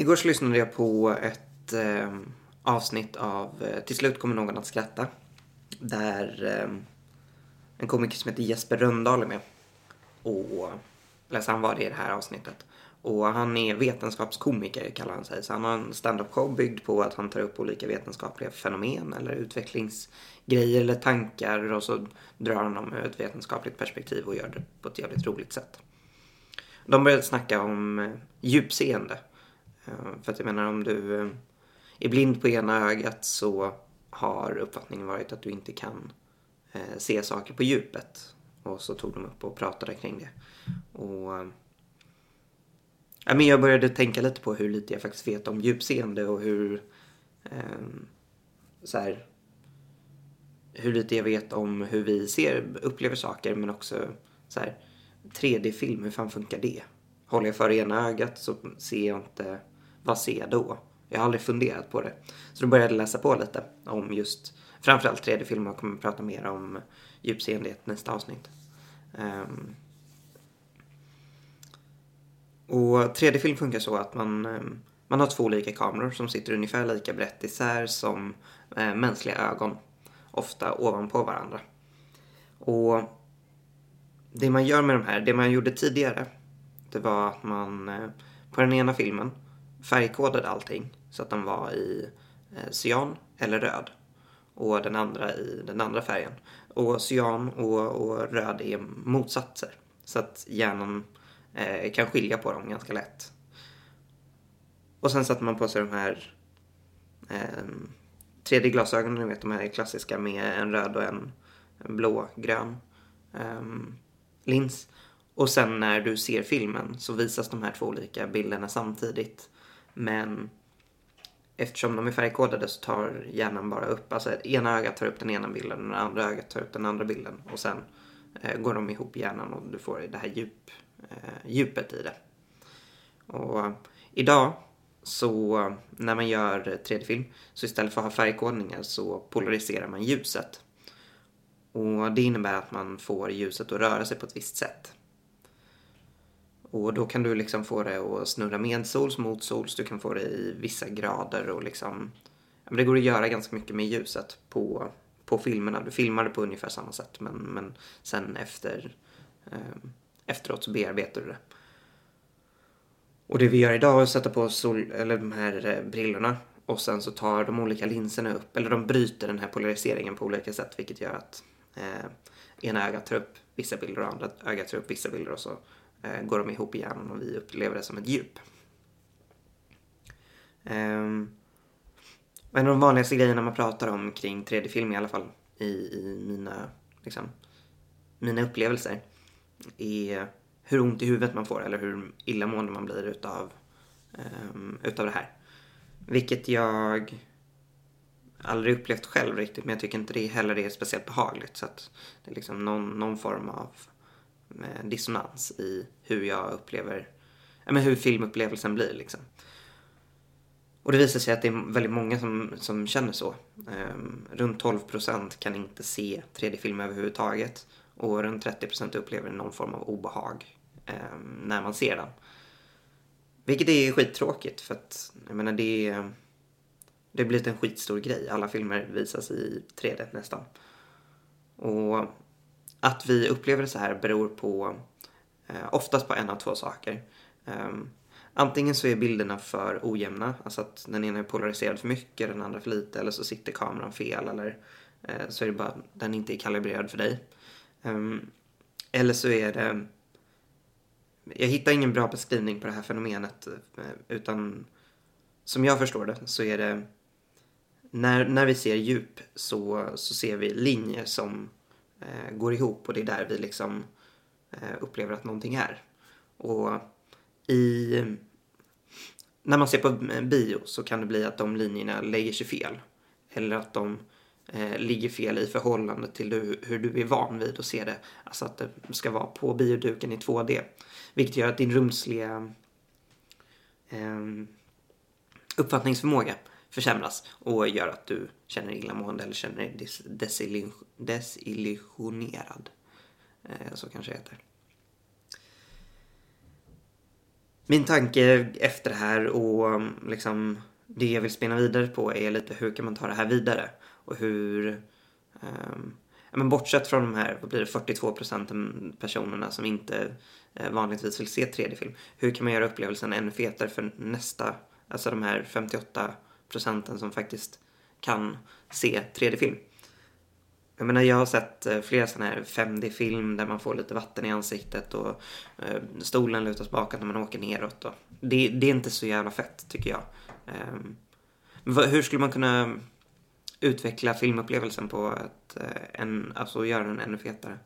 Igår så lyssnade jag på ett eh, avsnitt av eh, Till slut kommer någon att skratta. Där eh, en komiker som heter Jesper Röndahl är med. Och, eller han var det i det här avsnittet. Och han är vetenskapskomiker kallar han sig. Så han har en stand-up show byggd på att han tar upp olika vetenskapliga fenomen eller utvecklingsgrejer eller tankar och så drar han dem ur ett vetenskapligt perspektiv och gör det på ett jävligt roligt sätt. De började snacka om eh, djupseende. Eh, för att jag menar om du eh, är blind på ena ögat så har uppfattningen varit att du inte kan eh, se saker på djupet. Och så tog de upp och pratade kring det. Och Ja, men jag började tänka lite på hur lite jag faktiskt vet om djupseende och hur eh, så här, hur lite jag vet om hur vi ser, upplever saker men också så här 3D-film, hur fan funkar det? Håller jag för ena ögat så ser jag inte, vad ser jag då? Jag har aldrig funderat på det. Så då började jag läsa på lite om just framförallt 3D-film och kommer att prata mer om djupseende i nästa avsnitt. Um, och 3D-film funkar så att man, um, man har två olika kameror som sitter ungefär lika brett isär som uh, mänskliga ögon. Ofta ovanpå varandra. Och det man gör med de här, det man gjorde tidigare, det var att man uh, på den ena filmen färgkodade allting så att de var i eh, cyan eller röd. Och den andra i den andra färgen. Och cyan och, och röd är motsatser. Så att hjärnan eh, kan skilja på dem ganska lätt. Och sen satte man på sig de här eh, 3D-glasögonen, ni vet de här klassiska med en röd och en, en blå-grön eh, lins. Och sen när du ser filmen så visas de här två olika bilderna samtidigt. Men eftersom de är färgkodade så tar hjärnan bara upp, alltså ena ögat tar upp den ena bilden och det andra ögat tar upp den andra bilden. Och sen eh, går de ihop i hjärnan och du får det här djup, eh, djupet i det. Och eh, idag så när man gör 3D-film så istället för att ha färgkodningar så polariserar man ljuset. Och det innebär att man får ljuset att röra sig på ett visst sätt. Och då kan du liksom få det att snurra medsols, motsols, du kan få det i vissa grader och liksom... Ja, men det går att göra ganska mycket med ljuset på, på filmerna. Du filmar det på ungefär samma sätt men, men sen efter eh, efteråt så bearbetar du det. Och det vi gör idag är att sätta på sol, eller de här eh, brillorna och sen så tar de olika linserna upp, eller de bryter den här polariseringen på olika sätt vilket gör att eh, ena ögat tar upp vissa bilder och andra ögat tar upp vissa bilder och så Eh, går de ihop i hjärnan och vi upplever det som ett djup. Um, en av de vanligaste grejerna man pratar om kring 3D-film i alla fall i, i mina, liksom, mina upplevelser är hur ont i huvudet man får eller hur illamående man blir utav, um, utav det här. Vilket jag aldrig upplevt själv riktigt men jag tycker inte det heller är speciellt behagligt. Så att det är liksom någon, någon form av eh, Eh, dissonans i hur jag upplever, ja, men hur filmupplevelsen blir liksom. Och det visar sig att det är väldigt många som, som känner så. Um, runt 12 procent kan inte se 3D-film överhuvudtaget. Och runt 30 procent upplever någon form av obehag um, när man ser den. Vilket är skittråkigt för att jag menar det är, det har blivit en skitstor grej. Alla filmer visas i 3D nästan. Och att vi upplever det så här beror på eh, oftast på en av två saker. Um, antingen så är bilderna för ojämna, alltså att den ena är polariserad för mycket, den andra för lite, eller så sitter kameran fel, eller eh, så är det bara den inte är kalibrerad för dig. Um, eller så är det... Jag hittar ingen bra beskrivning på det här fenomenet eh, utan som jag förstår det så är det när, när vi ser djup så, så ser vi linjer som eh, går ihop och det är där vi liksom eh, upplever att någonting är. Och i... När man ser på bio så kan det bli att de linjerna lägger sig fel. Eller att de eh, ligger fel i förhållande till du, hur du är van vid att se det. Alltså att det ska vara på bioduken i 2D. Vilket gör att din rumsliga eh, uppfattningsförmåga försämras och gör att du känner illamående eller känner dig des desillusionerad. Eh, så kanske det heter. min tanke efter det här och mm, liksom det jag vill spinna vidare på är lite hur kan man ta det här vidare och hur um, men bortsett från de här, vad blir det, 42 procenten personerna som inte eh, vanligtvis vill se 3D-film. Hur kan man göra upplevelsen ännu fetare för nästa, alltså de här 58 procenten som faktiskt kan se 3D-film? Jag menar, jag har sett eh, flera sådana här 5D-film där man får lite vatten i ansiktet och eh, stolen lutas bakåt när man åker neråt. Och det, det är inte så jävla fett, tycker jag. Eh, hur skulle man kunna utveckla filmupplevelsen på att eh, en, alltså göra den ännu fetare?